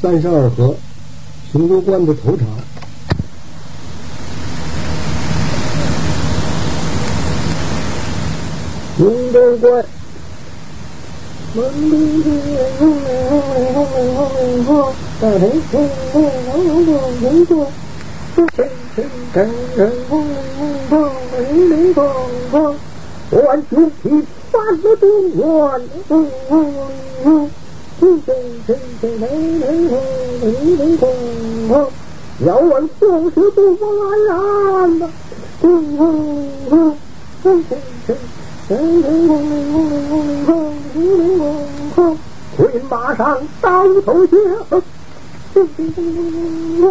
三十二河，雄州关的头茬。雄州关，满，万，我起关，遥闻不学不发言呐，轰轰轰，轰轰轰，轰轰轰，轰轰轰，轰轰，马上刀头见，轰轰轰，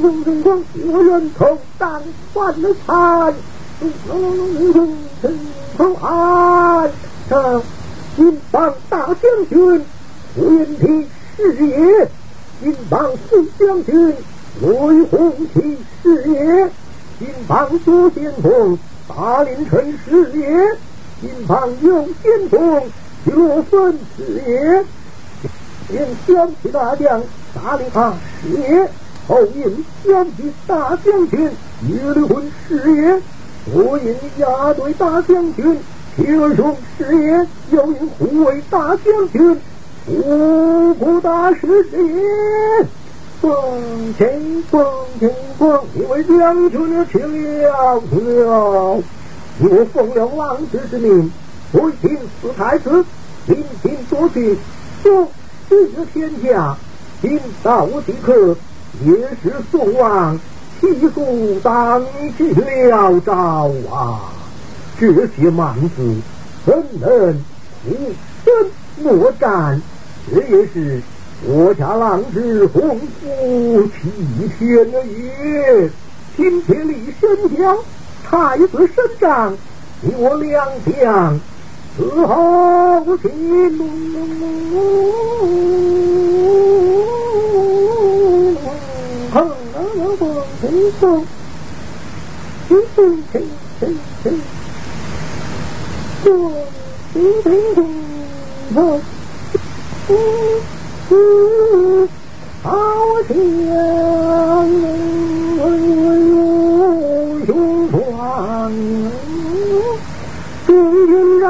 轰轰，我愿同战万里山，轰轰轰，轰轰轰，安上金榜大将军。无言的是也，金榜四将军；雷红旗是？也，金榜左先锋；大林城是也，金榜右先锋；徐罗分是？也，前骁骑大将大力哈是也；后引将军大将军岳雷魂是也；左引押队大将军铁雄是？也；右引护卫大将军。五谷大师爷，奉天奉天奉，你为将军了，请了，请了。我奉了王子之命，为秦四太子，临平所去，送治天下。今到即刻，也是宋王起诉当去了诏啊！这些蛮子怎能虎身莫战？这也是我家郎子洪福齐天的意愿新接力神将太子升长你我两相此后平安嗯，好像雄壮，中军上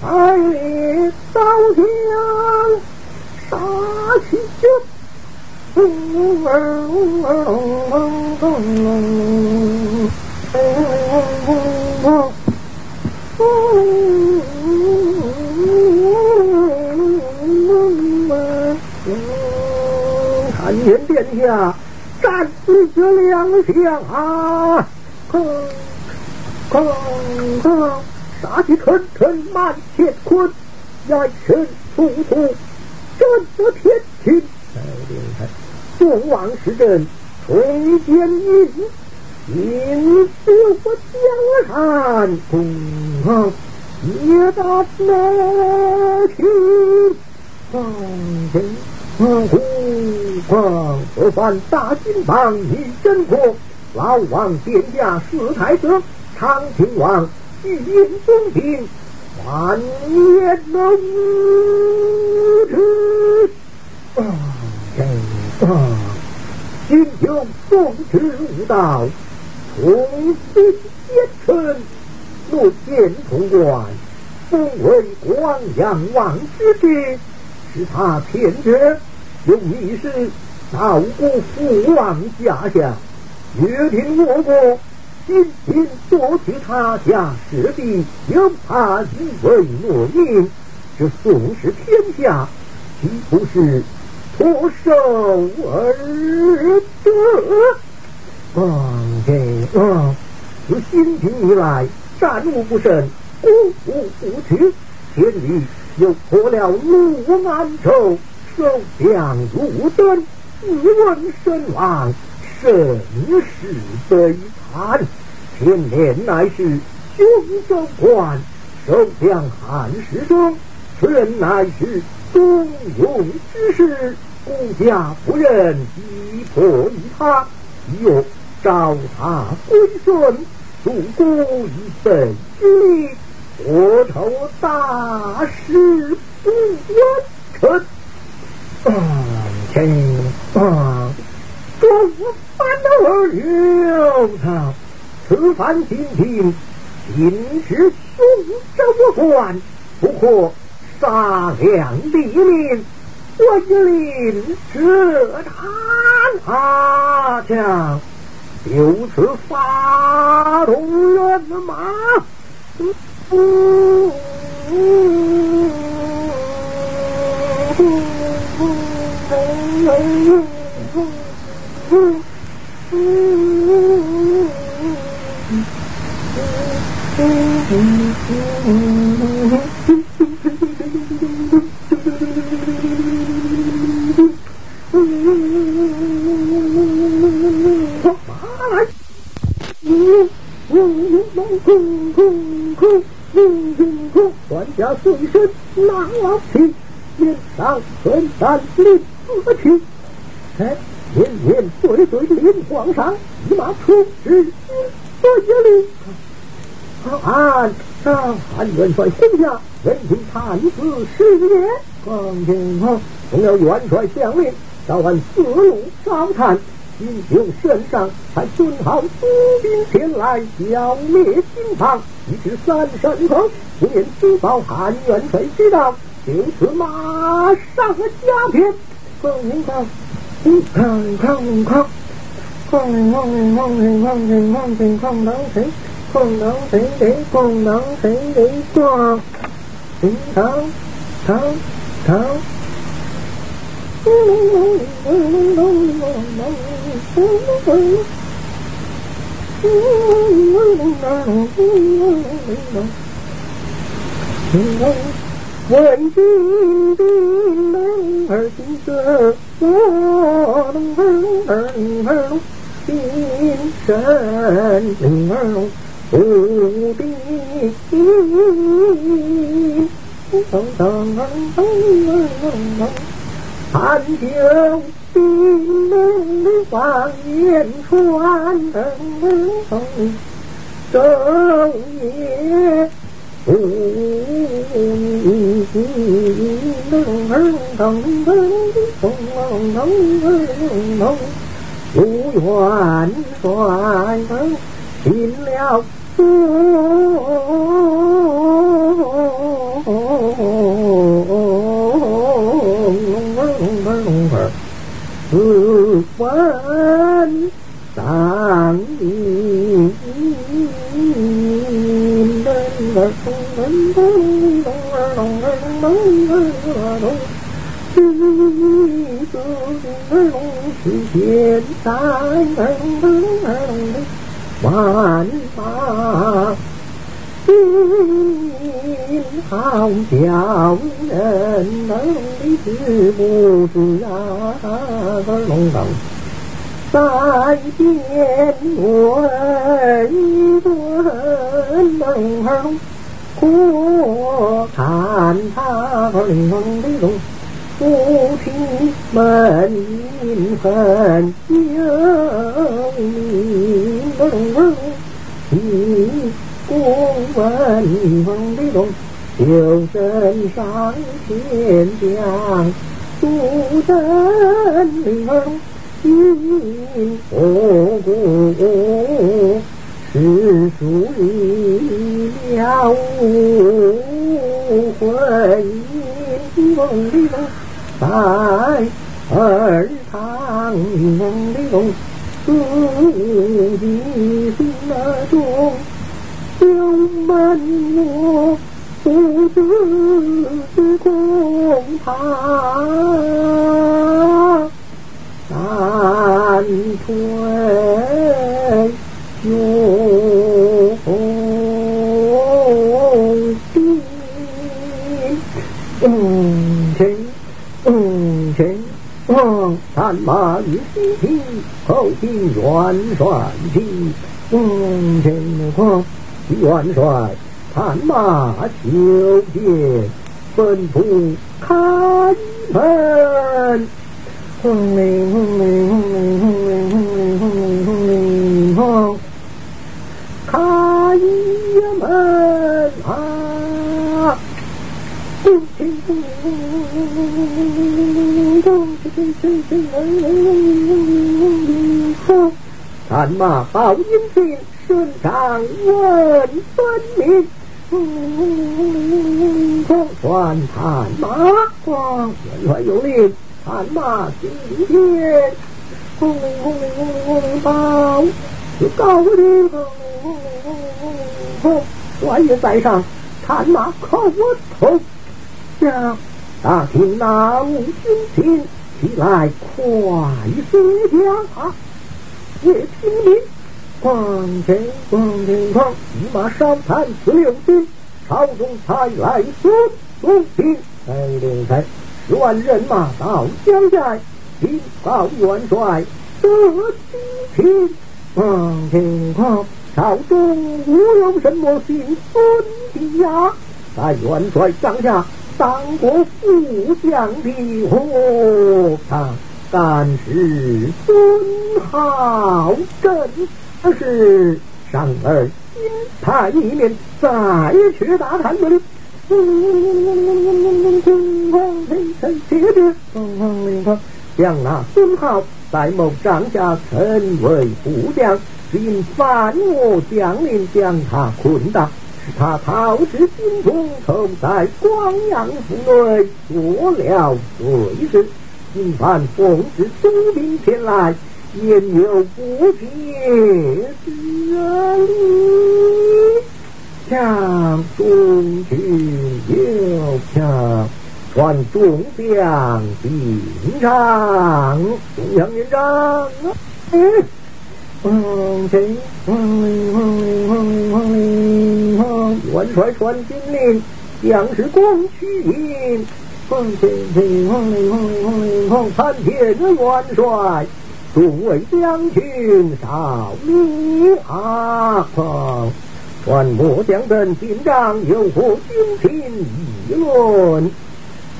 百里刀枪杀气就，战死绝两相啊，空空空，杀气腾腾满乾坤，压尘冲天震得天庭。再，王使政垂天印，印定我江山，空横铁打男。哼哼。虎狂不犯大金榜一真国，老王殿下四太子长平王御印中兵，万年无耻。啊！啊！今有奉旨无道，重新奸臣，若见潼关，封为光阳王之地。是他偏者用密使照顾父王家乡，约定我国今天夺取他家势必又怕以为诺命，这宋氏天下岂不是脱手而得？王爷，自新平以来，战无不胜，攻无不取，千里。又破了怒安州，守将入登，自问身亡，生死悲惨。前年乃是雄州关，守将韩世忠，全乃是忠勇之士，孤家不忍逼迫于他，又召他归顺，祖国一辈之力。国头大事不关成。啊，天啊，我无烦。他此番进京，今凶送不官，不过杀两立民。我一领这坛他将，由此发动人马。Mm-hmm. 孙三领四去。哎，年年岁岁临皇上，一马出之所以令。俺上汉元帅麾下，任凭探子十年。光景好，奉了元帅将令，召俺四路烧炭。英雄圣上，才准好督兵前来剿灭金方，一至三神后，不愿举报汉元帅知道，就此马上加鞭。哐铃哐，哐哐哐，哐铃哐铃哐铃哐铃哐铃哐当谁？哐当谁谁？哐当谁谁？哐，铃当当当。问君兵能儿金色，我能儿儿灵儿龙，金身灵儿龙，无敌。噔噔噔噔噔噔。探究兵的谎言传，正夜无影，噔噔噔噔噔噔，朱元帅进了自问上云，龙儿咚噔咚儿咚儿咚咚儿咚，日子儿咚是现在儿咚咚儿咚咚，万马。心好叫人能的知不知啊？个龙岗在边问一问龙儿龙，我看他个龙的龙，夫妻们因恨有名个龙儿龙。公文王的龙，就身上天将出征灵儿因何故是属于了婚姻王的龙，在二堂王的龙，自己心中。小门我不知恐怕难退嗯前嗯前往战马与西平，后听元帅听，嗯前况。元帅，探马求见，吩咐开门。轰鸣轰鸣轰鸣轰鸣轰鸣轰鸣轰铃轰，开门啊！轰铃轰铃轰铃轰铃轰铃轰铃轰铃。战马好英俊，身上稳分明。空传探马，光员外有令，探马进天。轰铃轰铃轰铃轰铃报，有高的轰轰轰轰！帅爷在上，探马靠我头。将大厅那五军情，起来快速下。叶听明，光天光天光，一马少谈四六军，朝中才来孙祖平，带领着十万人马到江寨，禀告元帅得清平。光天光，朝中无有什么心孙的呀，在元帅帐下。当过副将的我，他敢是孙浩正，是上儿金牌一面，再去打探的。天空黑沉切切，风风林空，将那孙浩在某帐下称为副将，只因犯我将领将他困打。他逃至京中，投在光阳府内做了罪事。今番奉旨出兵前来，焉有不解之理。将中军有将，传众将兵长，中央连长。文传传金令，将士共去迎。奉天命，奉命，奉命，奉命，奉参见元帅，诸位将军，少你阿奉，传我将阵紧张，有何军情议论？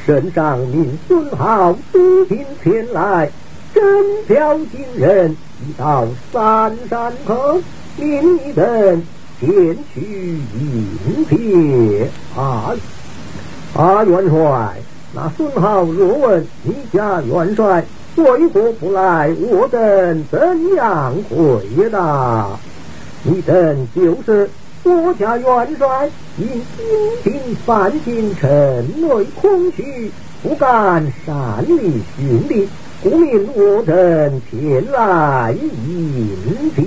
身上命孙号，督兵前来，真表惊人。一到三山口，命你等前去迎接。啊啊！元帅，那孙浩若问你家元帅为何不来，我等怎样回答？你等就是我家元帅，因金兵犯进，城内空虚，不敢擅离训令。故命我等前来迎接。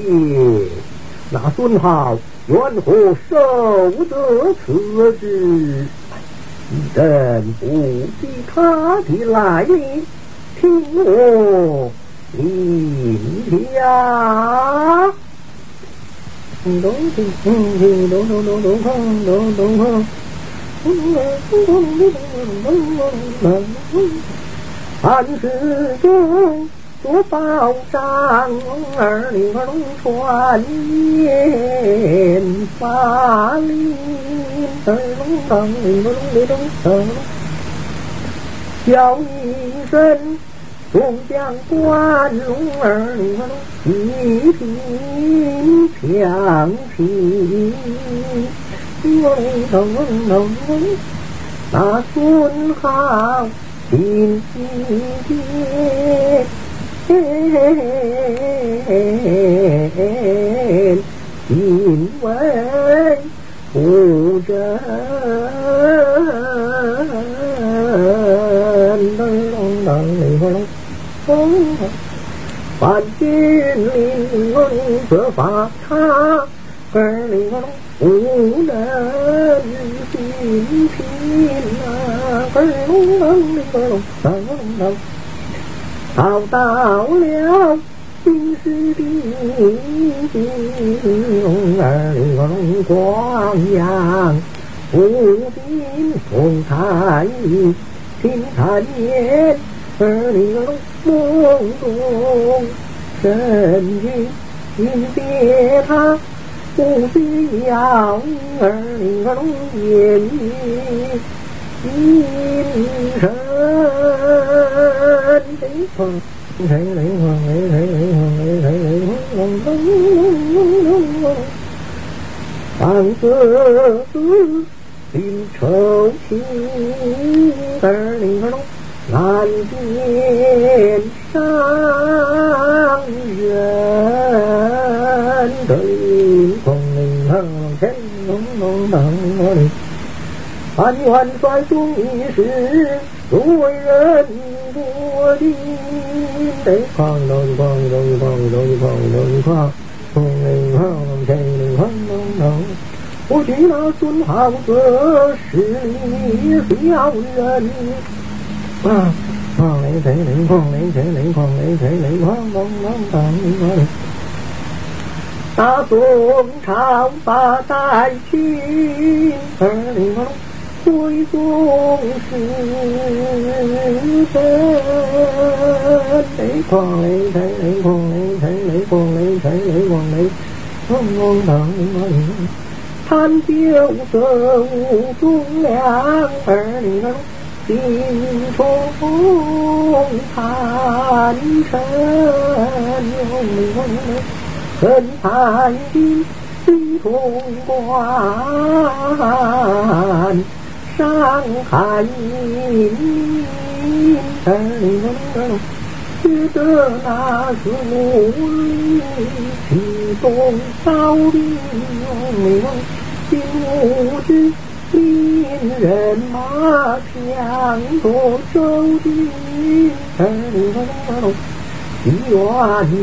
那孙浩缘何受得此旨？你等不知他的来历，听我明呀。咚咚咚咚咚咚咚咚咚咚咚咚。汉之间多宝藏，儿女龙船烟八里，儿龙等里龙里龙等，叫一声龙江关，龙儿女龙一品强皮，龙龙龙龙，那孙好。xin thiên xin quán phù trợ phát triển liên quân sửa phát tha. Cái liên quân Ủ đàn xin thiên ai 二龙聋聋二龙聋到了京师的无龙耳聋光聋无花如今重谈义气谈天耳聋神经病榻他不需要耳龙眼睛 hết ý phật thể lễ hoàng lễ thể lễ hoàng lễ thể lễ hoàng bàn cơ tìm sầu chi ta đi nó lan tiên sang dân đời còn mình hằng chân đúng đúng đẳng nó đi 汉元帅宋一时，如为人不低。哐隆哐隆哐隆哐隆哐隆一哐，哐隆哐哐隆哐隆哐。我记得孙猴子是人。啊，哐隆哐隆哐隆哐隆哐隆，大宋朝发大军。二零六。水中时分，雷光雷雷雷光雷雷雷光雷雷雷光雷，隆隆。看九色五种两女，心中寒尘冷，冷寒的心中关。上海，哎，觉得那是我曲终少年，今我知人马强多周定，愿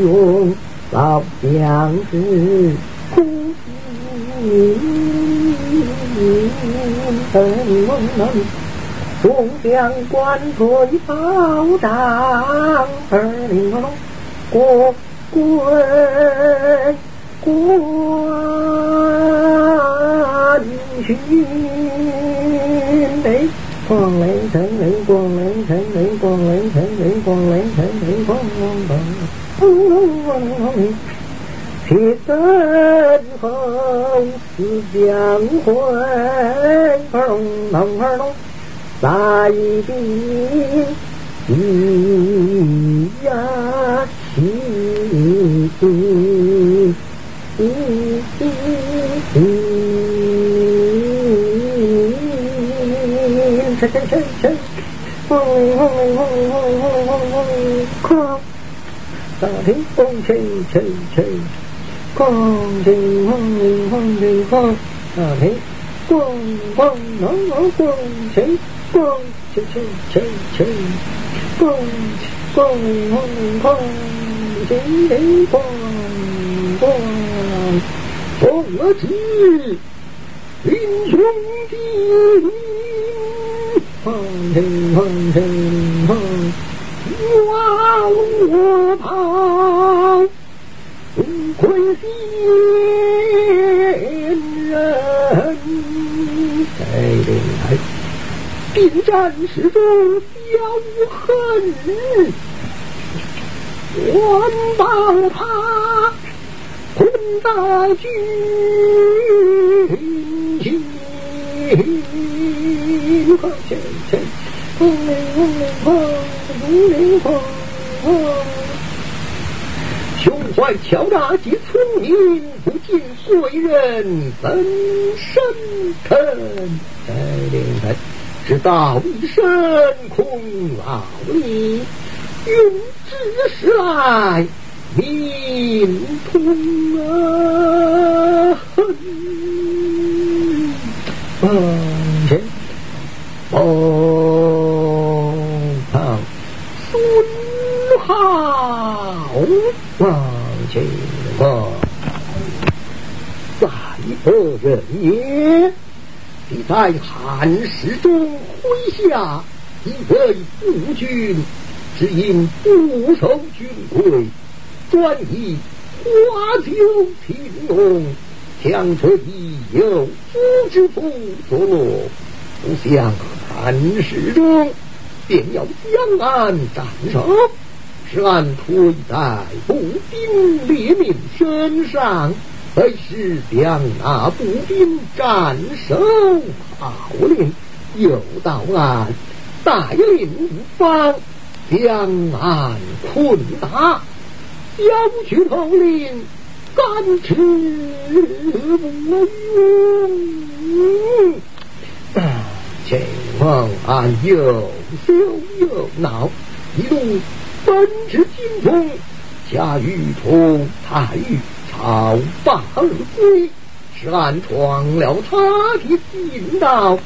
用老相识苦心。众将官退保障，国归关去。雷，光雷成雷，光雷成雷，光雷成雷，光雷成雷，光光光铁身红，思江魂，二龙龙二龙，来的你呀心，这这这这，轰轰轰轰轰轰轰轰，哐，大厅咚锵锵锵。砰砰砰砰砰啊雷咣咣啷啷砰起来起来起来起来起来起来起来起来我们万众一心冒着敌人的炮鬼心人，哎，兵战之中要恨恨，我保他混到军情，胸怀强大及聪明，不尽贵人怎生疼？哎，道一声空老矣，用知时来明通啊！啊，前，哦。王，在何人也？你在汉室中麾下，一位夫君，只因不守军规，专以花酒请用，将这一有夫之妇所落，不想。汉室中，便要将俺斩首，是俺推在步兵列民身上，为是将那步兵斩首号令，又到俺带领。五方将俺困打，小婿头领敢吃不用。前王俺又羞又恼，一路奔至京中，下雨同太尉朝罢而归，是俺闯了他的近道，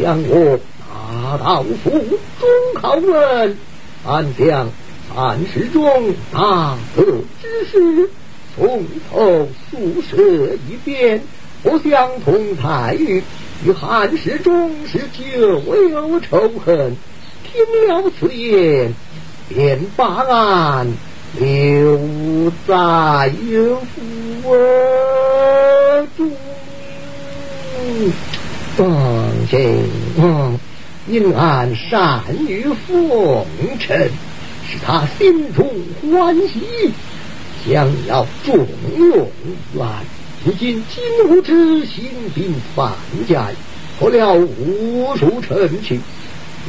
将我大刀府中考问，俺将汉室中大德之事从头诉说一遍，不想同太尉与汉室中是久有仇恨，听了此言，便把俺留在府中。王亲王，因俺善于奉承，使他心中欢喜，想要重用俺。如今金吾之兴兵犯家，破了无数城池，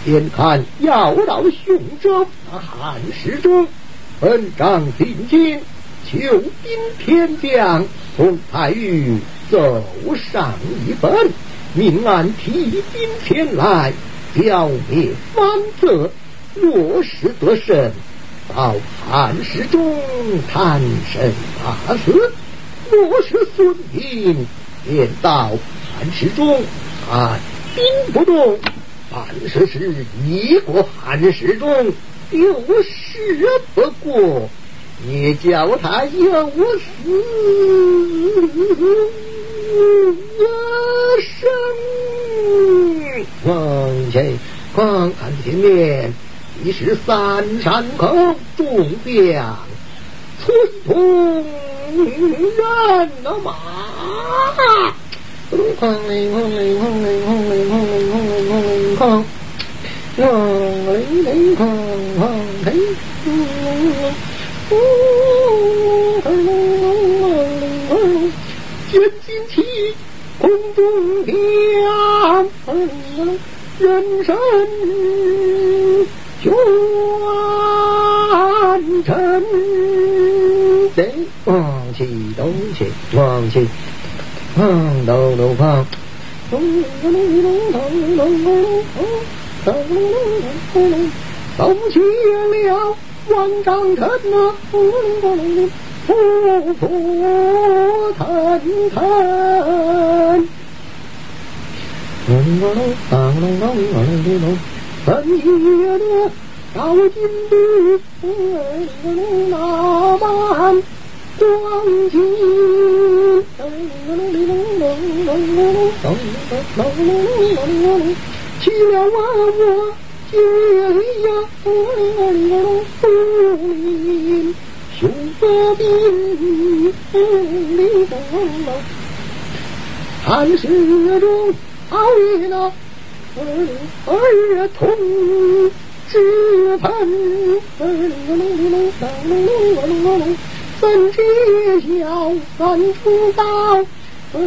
眼看要到雄州，那汉室中本长进京，求兵天将，从太尉奏上一本，命俺提兵前来，剿灭藩贼。若是得胜，到汉室中贪生大死。若是孙膑便到汉室中，俺兵不动；凡是是一过汉室中，有事不过，也叫他有死生。往前看看前面，已是三山口中将崔通。人了马，哐铃哐铃哐铃哐铃哐铃哐铃哐铃哐，哐铃铃哐哐铃，呜呜呜呜呜呜呜，绝金旗，空中天，人神全臣，得往起，东起，往起。哼都都碰，咚隆隆，了万丈尘呐，咚隆隆隆，隆隆咚隆隆隆隆隆，本也的高进的那般。庄园。起了，雄。中熬，分知晓，三出道，不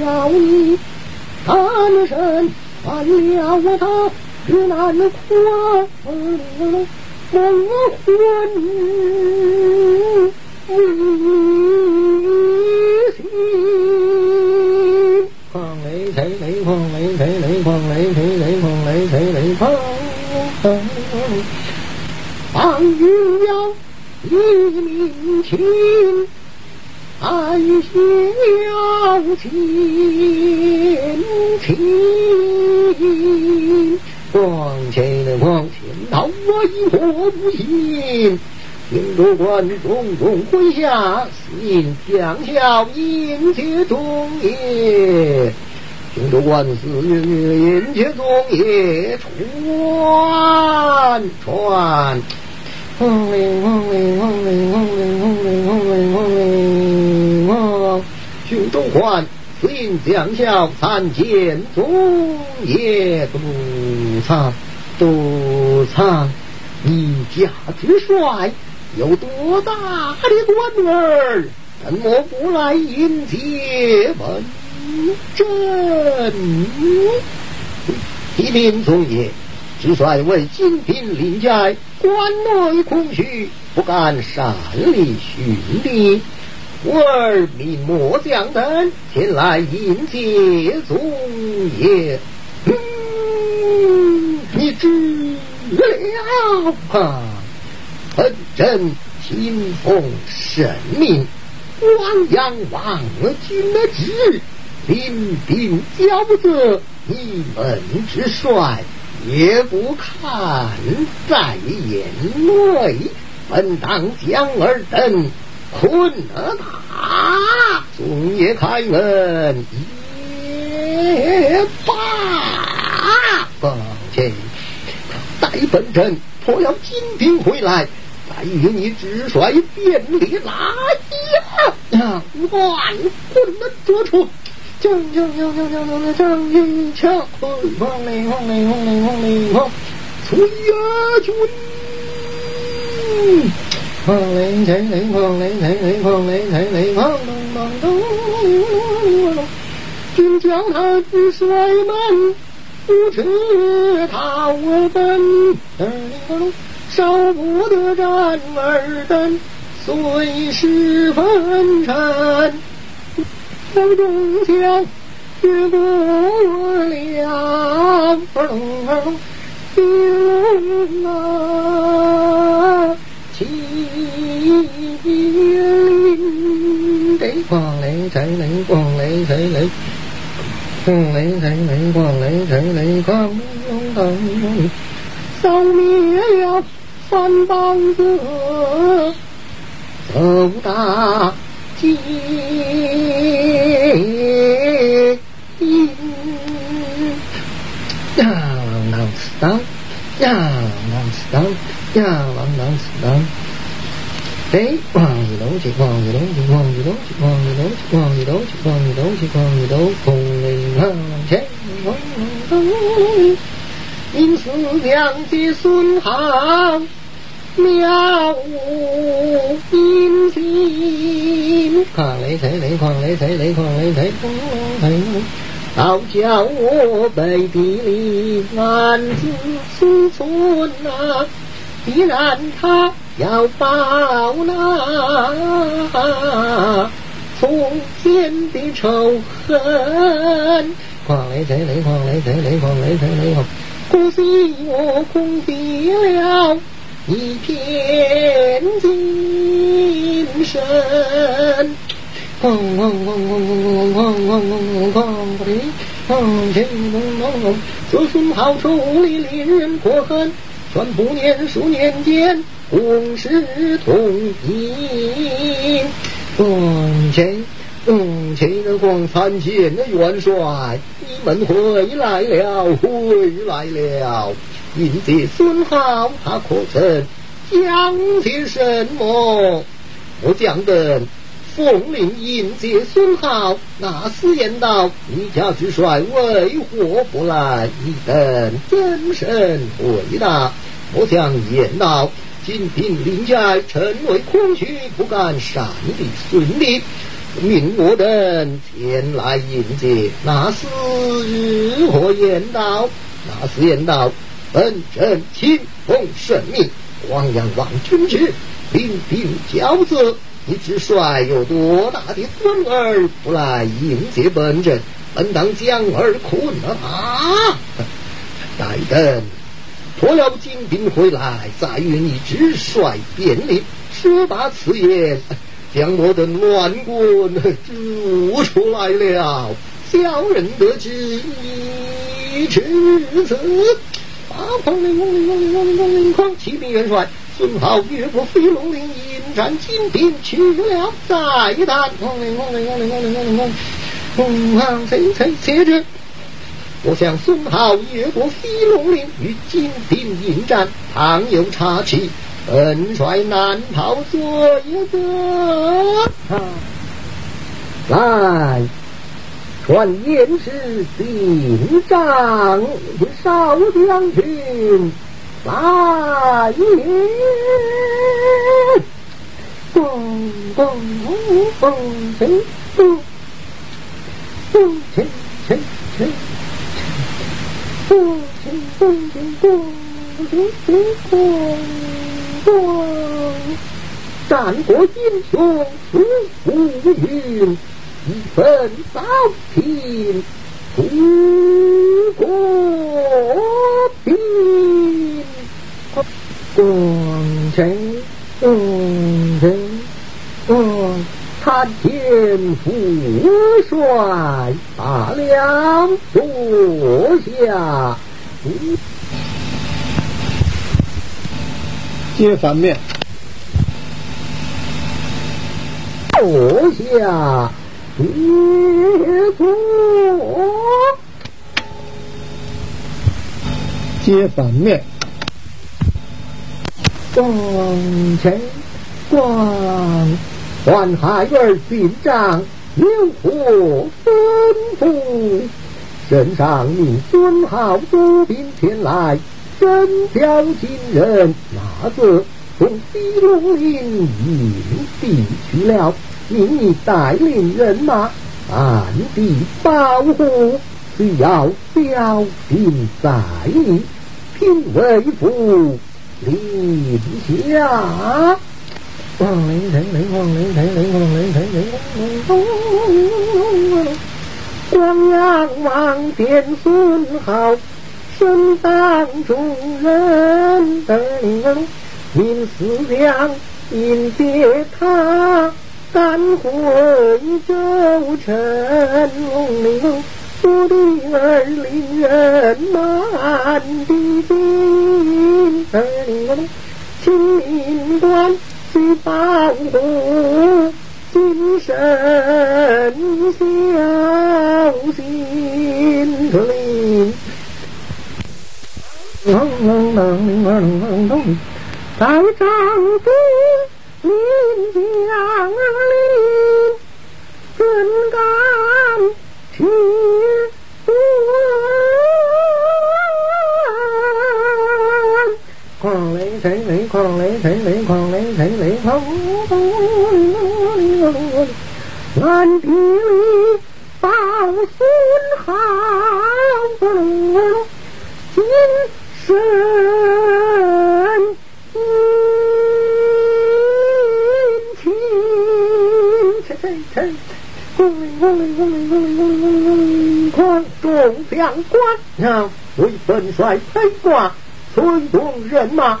了你。他们身犯了我日难，不如梦。雷锤，雷雷锤，雷雷锤，雷雷锤，雷。云。一鸣琴，安弦清，琴光前的光往前头一呼。不行，听着万众痛跪下，死因将效，迎接忠烈。听着万死，愿迎接忠烈，传传。轰铃轰铃轰铃轰铃轰铃轰铃轰铃轰！军中官此因将校参见总爷督察，督察，你家之帅有多大的官儿，怎么不来迎接本朕？启禀总爷。只帅为金兵临寨，关内空虚，不敢擅离训练。我儿命末将等前来迎接宗爷。你知了啊！本真听奉神命，汪洋王君的旨，领兵交责，你们之帅也不看在眼内，本当将尔等困了他，总也开门也罢。抱歉，待本镇破了金兵回来。再与你直率便利来呀！万棍的捉出，将将将将将将将一枪，轰雷轰雷轰雷轰雷轰，崔呀军！轰雷雷雷轰雷雷雷轰雷雷雷轰咚咚咚咚，军将他直率们，不知他我本。少不得战儿等，随时分战。手中枪越过了，兵啊，起兵得光雷财雷光雷财雷，光雷财雷光雷财雷光龙灯，扫灭了。三帮子走大街，呀啷啷死当，呀啷死当，呀啷啷死当。哎，望一楼去，望一楼去，望一楼去，望一楼去，望一楼去，望一楼去，望一楼，红绫望前，望东，因思将计孙浩。妙无音信，狂雷雷雷，狂雷雷雷，狂雷雷雷，好叫我背地里暗自思忖啊！既然他要报那从前的仇恨，狂雷雷雷，狂雷雷雷，狂雷雷雷，可惜我空敌了。一片精神，咣咣咣咣咣咣咣咣咣咣的，咣前咚咚咚，自孙好处理令人可恨，全部年数年间共事同意。光前，光前的光参见的元帅，你们回来了，回来了。迎接孙浩，他可曾讲些什么？我讲的奉令迎接孙浩，那司言道：“你家之帅为何不来？”你等怎神回答？我将言道：“金兵临寨，臣为空虚，不敢擅离孙立，命我等前来迎接。”那是如何言道？那司言道。本阵亲奉圣命，黄阳王军旨，领兵交责。你之帅有多大的孙儿不来迎接本阵？本当将儿困了他。待等托了金兵回来，再与你直帅便礼。说罢此言，将我的乱棍捉出来了。小人得知一至此。方领翁领翁领翁领翁领匡，启禀元帅，孙皓越过飞龙岭，迎战金兵，取了再一单。翁领翁领翁领翁领翁领翁，翁方贼贼且。我想孙皓越过飞龙岭，与金兵引战，倘有差池，本帅难逃罪责。来。传言是：顶帐的少将军来也！咚咚咚咚咚咚咚咚咚咚咚咚咚咚咚咚咚咚咚，战国英雄数不云。一本朝廷出国光前光前光参见父帅大梁坐下接反面坐下不接反面，光臣光，换海儿进帐，有何吩咐，身上命尊号，多兵前来，身挑金人，哪个从西龙岭营地去了？命你带领人马暗地保护，只要小心在意，听为父临下。望林台，林望林台，林望林台，林望林台。光阳王殿孙浩，身当众人等，命死将迎接他。三回州城龙流，我的儿令人满地心。二令我的清明官，孝心灵。龙龙，在。老翁，安定子孙好，今生英气。呜呜！关将官，为本帅披挂，催动人马。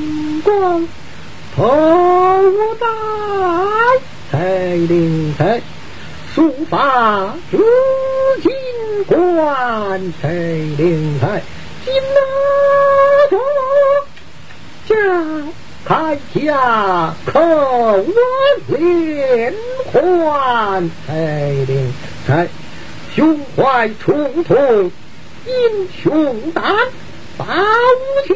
光头戴哉！彩灵彩，书法知金冠，彩灵彩，金大锁下开家，可我连环，彩领彩，胸怀重重，英雄胆，大无。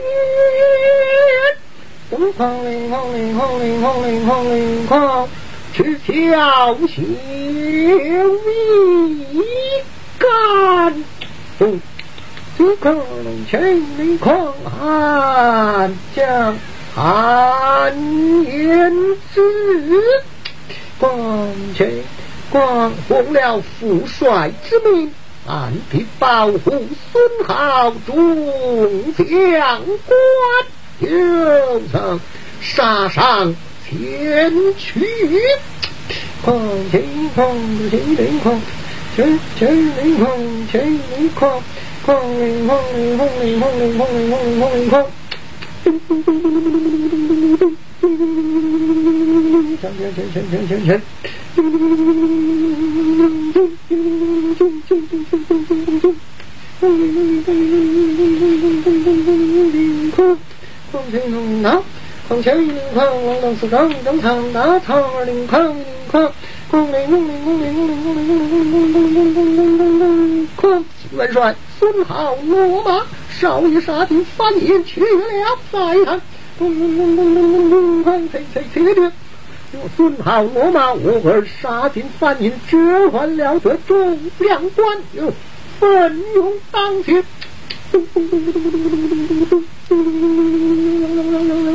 东皇令，皇令，皇令，皇令，皇令，去！只叫醒干忠，只恐全凭恐汉将汉言之，况且光奉了父帅之命，俺必保护孙浩中将官。就曾杀上前去。狂前狂千里狂，千千里狂，千里狂。轰铃轰铃轰铃轰铃轰铃轰铃轰铃轰！锵锵锵锵锵锵锵！轰铃轰铃轰铃轰铃轰铃轰铃轰！风吹动南空气凌空，龙龙四正正常大长而凌空凌空，空灵空灵空灵空灵空灵空灵空灵空灵空灵空灵空灵。元帅孙浩落马，少爷杀敌翻眼去了再谈。空空空空空空空，切切切切。孙浩落马，我儿杀进翻眼，折换了这众两官，又奋勇当前。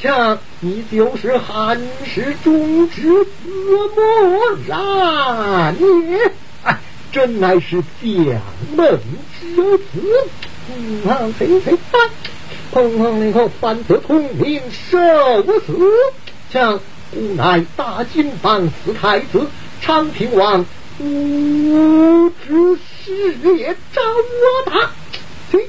瞧，你就是汉室中之子莫然也！哎，真乃是将门之子。嗯，嘿嘿啊！砰砰里口反得通明受死。瞧，吾乃大金榜四太子长平王，吾之事业招我他。嘿，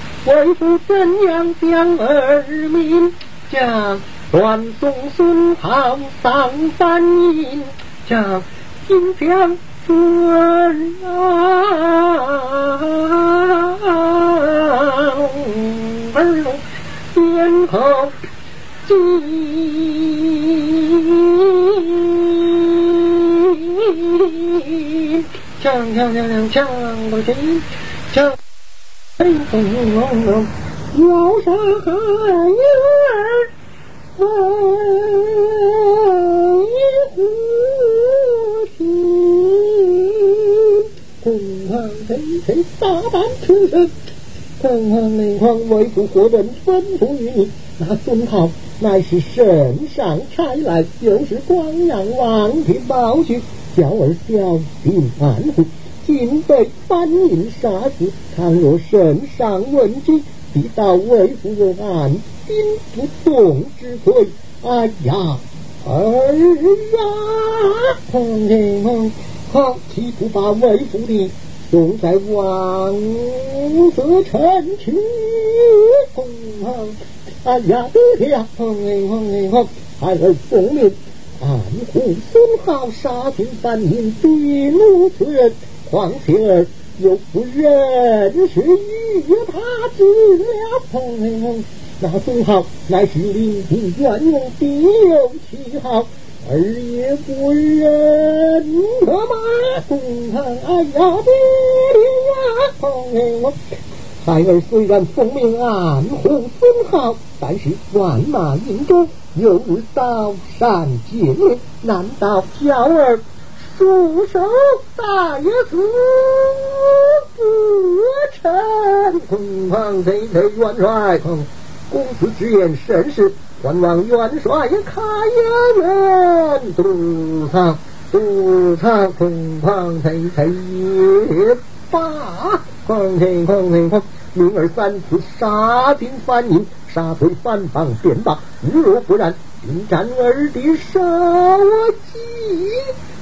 为父怎样将儿命将乱送孙浩丧翻印，将金将准儿殿后进，将将将将将不进哎呦哎呦哎，山儿难以自信，东方雷大胆出身，东方雷皇为祖国人分你，那孙号乃是圣上差来，又是光阳王的宝具，小儿吊顶难护。今被翻印杀死，倘若圣上问之，必道为父我安心不动之罪。哎呀，儿啊！哼哼哼，岂不把为父的送在王色城去？哼哼，哎呀，爹呀！哼哼哼，孩儿奉命安护孙浩，杀尽翻印，对奴此人。况且儿又不认识与他之了，朋那孙浩乃是领兵元勇，必有其好，儿也不认得吗？孙浩，哎呀，爹呀，朋孩儿虽然奉命暗护孙浩，但是万马营中有日刀山见面，难道小儿？束手，大爷死不成！空旷贼贼元帅，公子之言甚是，还望元帅开门。独唱独唱，空旷贼贼也罢，旷天旷天旷，明儿三次杀敌翻营，杀退反房变房，如若不然，今斩儿的杀我计。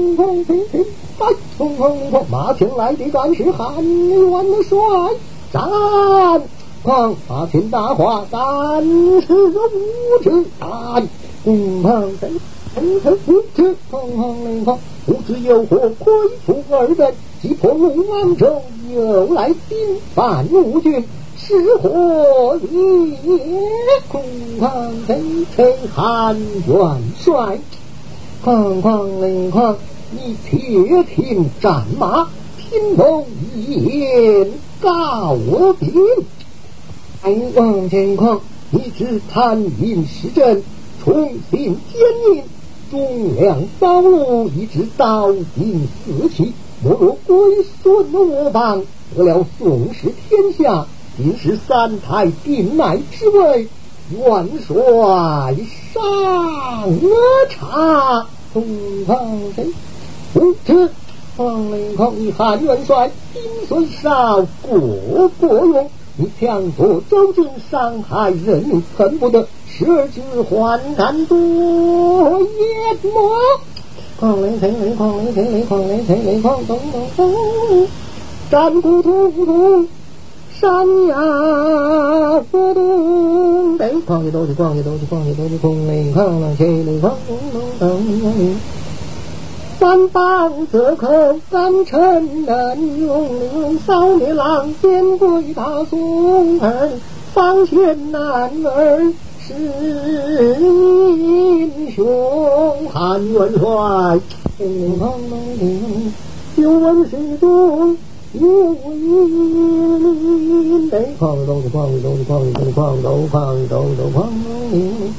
轰轰轰轰！哎，轰轰轰！马前来的战士，汉元帅，战！轰！马前大话，战士无耻，战！轰轰轰！无耻无耻，轰轰轰！无耻有何贵处？二人即破万州，又来兵犯军郡，是何年？轰轰轰！汉元帅。哐哐凌狂，你铁蹄战马，心头一告禀平；狂狂凌狂，你只贪名实政，重心奸佞，忠良遭戮，一直刀兵四起，莫若归顺我邦，得了宋时天下，定是三台定乃之位。元帅上茶，东方谁？不知黄陵空，你韩元帅兵虽少，过过用。你强夺州郡，伤害人民，恨不得十指换肝夺眼魔。狂雷天雷，狂雷天雷，狂雷天雷，狂咚咚咚，战鼓突突，山呀，坡东北，逛去都去逛去都去逛去都去空里空里里空空空。三棒子可三成人，用用少女郎鬼他送儿，方前男儿是英雄韩元帅。有问谁中？夜未央夜未央地放光灯光灯光灯光都放光明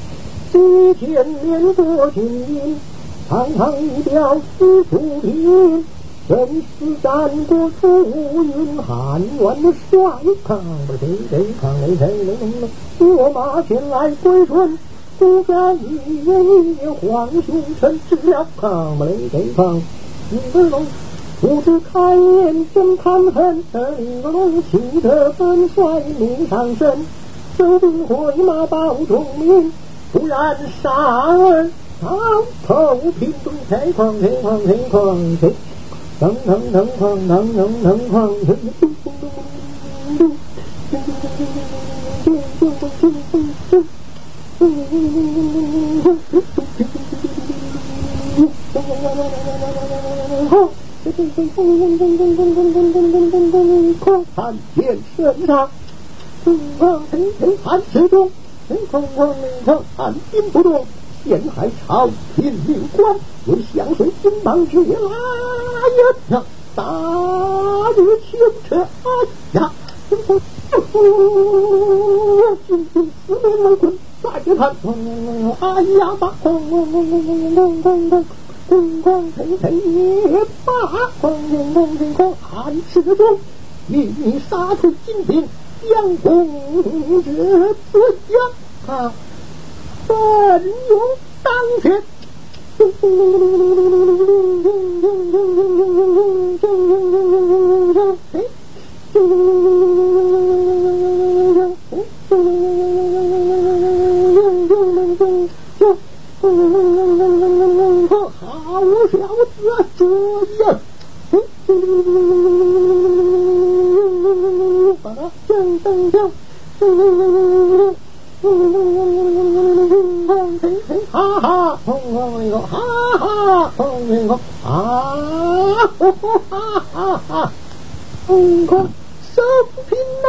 只见莲花轻音堂堂一表丝出亭人死战国初云寒万帅抗把谁给抗来谁能能能拨马前来归顺孤家一人一黄熊尘世啊抗把雷给抗不知开眼真看恨，一个龙气得本帅命上身，收兵回马报忠名，不然杀儿。好，头平中开矿，开矿，开矿，开，当当当矿，当当当矿，咚咚咚咚咚咚咚咚咚咚咚咚咚咚咚咚咚，空谈天神长，东方神行寒中，神空光明正，寒不动，陷海潮，天命关，有响水金芒之月拉呀呀，大日清澈哎呀，东方不服，金兵四面围困，大金盘，哎呀，大空空空空空空空空。光光光黑黑也罢，光光光光光汉之中，与你杀出金兵。将公之子将啊，奋勇当前。好小子，注意！把他震动掉！哈哈，痛痛一，哈哈，痛一个，啊！哈哈哈！痛快收兵呐！